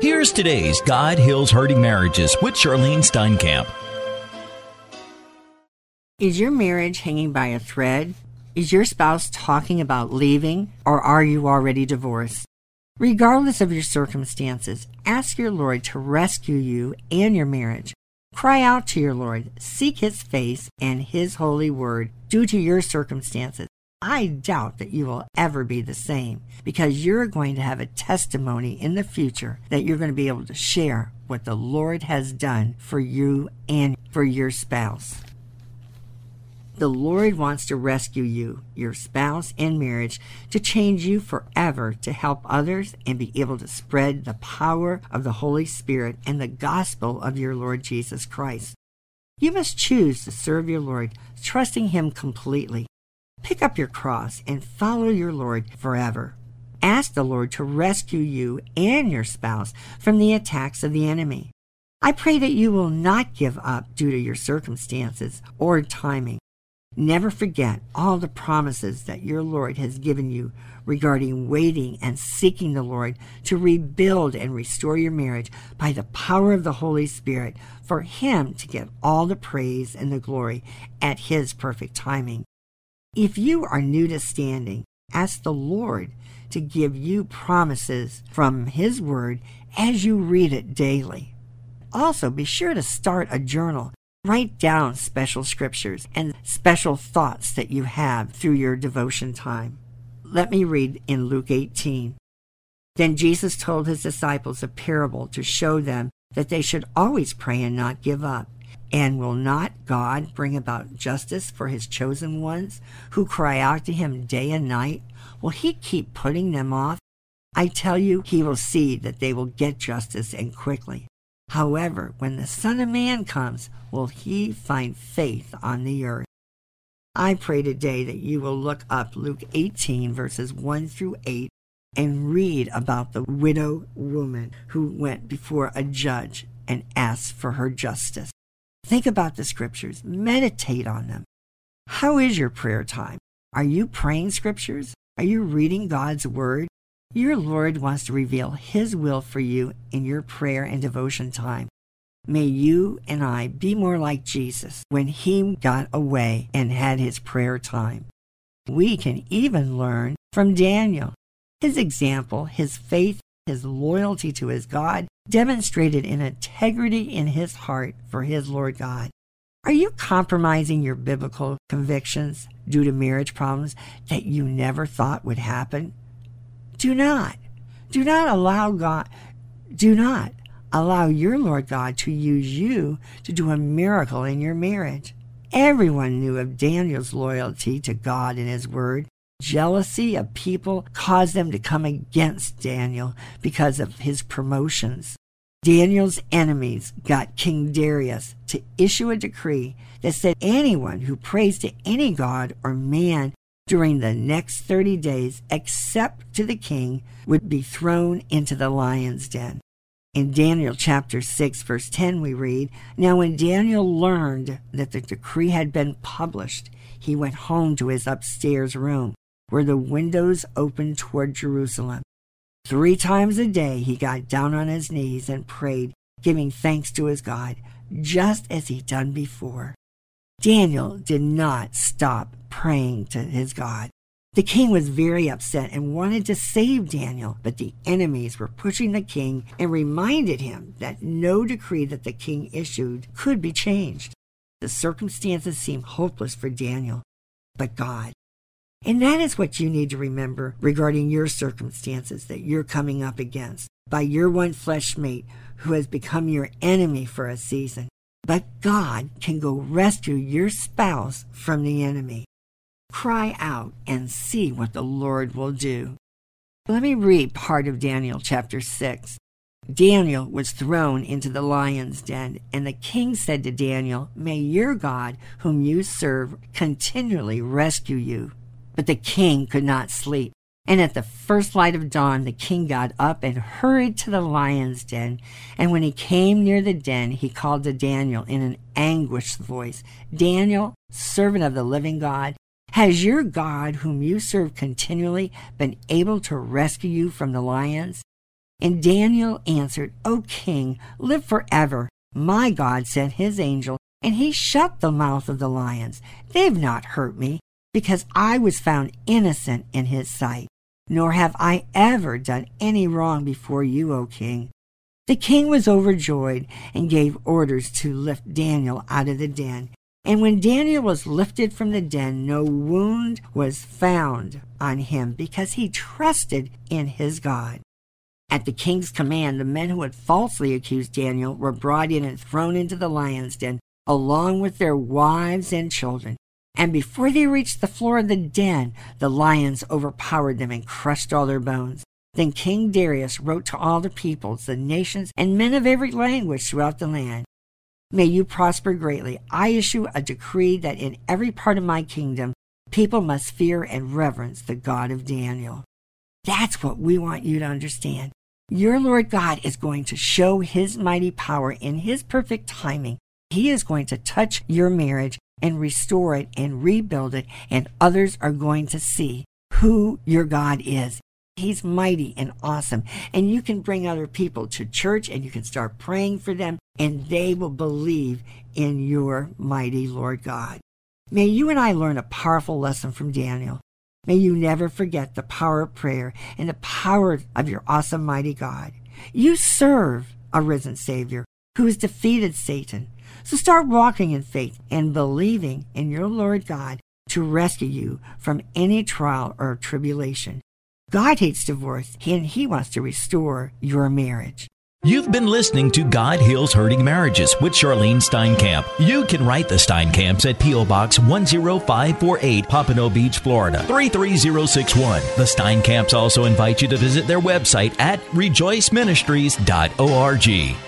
Here's today's God Heals Hurting Marriages with Charlyne Steinkamp. Is your marriage hanging by a thread? Is your spouse talking about leaving, or are you already divorced? Regardless of your circumstances, ask your Lord to rescue you and your marriage. Cry out to your Lord, seek His face and His holy word due to your circumstances. I doubt that you will ever be the same because you're going to have a testimony in the future that you're going to be able to share what the Lord has done for you and for your spouse. The Lord wants to rescue you, your spouse, and marriage to change you forever to help others and be able to spread the power of the Holy Spirit and the gospel of your Lord Jesus Christ. You must choose to serve your Lord, trusting Him completely. Pick up your cross and follow your Lord forever. Ask the Lord to rescue you and your spouse from the attacks of the enemy. I pray that you will not give up due to your circumstances or timing. Never forget all the promises that your Lord has given you regarding waiting and seeking the Lord to rebuild and restore your marriage by the power of the Holy Spirit for Him to get all the praise and the glory at His perfect timing. If you are new to standing, ask the Lord to give you promises from His Word as you read it daily. Also, be sure to start a journal Write down special scriptures and special thoughts that you have through your devotion time. Let me read in Luke 18. Then Jesus told his disciples a parable to show them that they should always pray and not give up. And will not God bring about justice for his chosen ones who cry out to him day and night? Will he keep putting them off? I tell you, he will see that they will get justice and quickly. However, when the Son of Man comes, will he find faith on the earth? I pray today that you will look up Luke 18, verses 1 through 8, and read about the widow woman who went before a judge and asked for her justice. Think about the scriptures, meditate on them. How is your prayer time? Are you praying scriptures? Are you reading God's word? Your Lord wants to reveal His will for you in your prayer and devotion time. May you and I be more like Jesus when He got away and had His prayer time. We can even learn from Daniel. His example, his faith, his loyalty to his God demonstrated an integrity in his heart for his Lord God. Are you compromising your biblical convictions due to marriage problems that you never thought would happen? Do not, do not allow God, do not allow your Lord God to use you to do a miracle in your marriage. Everyone knew of Daniel's loyalty to God and his word. Jealousy of people caused them to come against Daniel because of his promotions. Daniel's enemies got King Darius to issue a decree that said anyone who prays to any god or man during the next 30 days, except to the king, would be thrown into the lion's den. In Daniel chapter 6, verse 10, we read Now, when Daniel learned that the decree had been published, he went home to his upstairs room, where the windows opened toward Jerusalem. Three times a day he got down on his knees and prayed, giving thanks to his God, just as he'd done before. Daniel did not stop praying to his God. The king was very upset and wanted to save Daniel, but the enemies were pushing the king and reminded him that no decree that the king issued could be changed. The circumstances seemed hopeless for Daniel, but God. And that is what you need to remember regarding your circumstances that you're coming up against by your one flesh mate who has become your enemy for a season. But God can go rescue your spouse from the enemy. Cry out and see what the Lord will do. Let me read part of Daniel chapter 6. Daniel was thrown into the lion's den, and the king said to Daniel, May your God, whom you serve, continually rescue you. But the king could not sleep. And at the first light of dawn, the king got up and hurried to the lion's den. And when he came near the den, he called to Daniel in an anguished voice Daniel, servant of the living God, has your God, whom you serve continually, been able to rescue you from the lions? And Daniel answered, O king, live forever. My God sent his angel, and he shut the mouth of the lions. They've not hurt me, because I was found innocent in his sight. Nor have I ever done any wrong before you, O king. The king was overjoyed and gave orders to lift Daniel out of the den. And when Daniel was lifted from the den, no wound was found on him because he trusted in his God. At the king's command, the men who had falsely accused Daniel were brought in and thrown into the lion's den, along with their wives and children. And before they reached the floor of the den, the lions overpowered them and crushed all their bones. Then King Darius wrote to all the peoples, the nations, and men of every language throughout the land May you prosper greatly. I issue a decree that in every part of my kingdom, people must fear and reverence the God of Daniel. That's what we want you to understand. Your Lord God is going to show his mighty power in his perfect timing. He is going to touch your marriage and restore it and rebuild it, and others are going to see who your God is. He's mighty and awesome. And you can bring other people to church and you can start praying for them, and they will believe in your mighty Lord God. May you and I learn a powerful lesson from Daniel. May you never forget the power of prayer and the power of your awesome, mighty God. You serve a risen Savior who has defeated Satan. So start walking in faith and believing in your Lord God to rescue you from any trial or tribulation. God hates divorce and he wants to restore your marriage. You've been listening to God Heals Hurting Marriages with Charlyne Steinkamp. You can write the Steinkamps at P.O. Box 10548, Pompano Beach, Florida 33061. The Steinkamps also invite you to visit their website at rejoiceministries.org.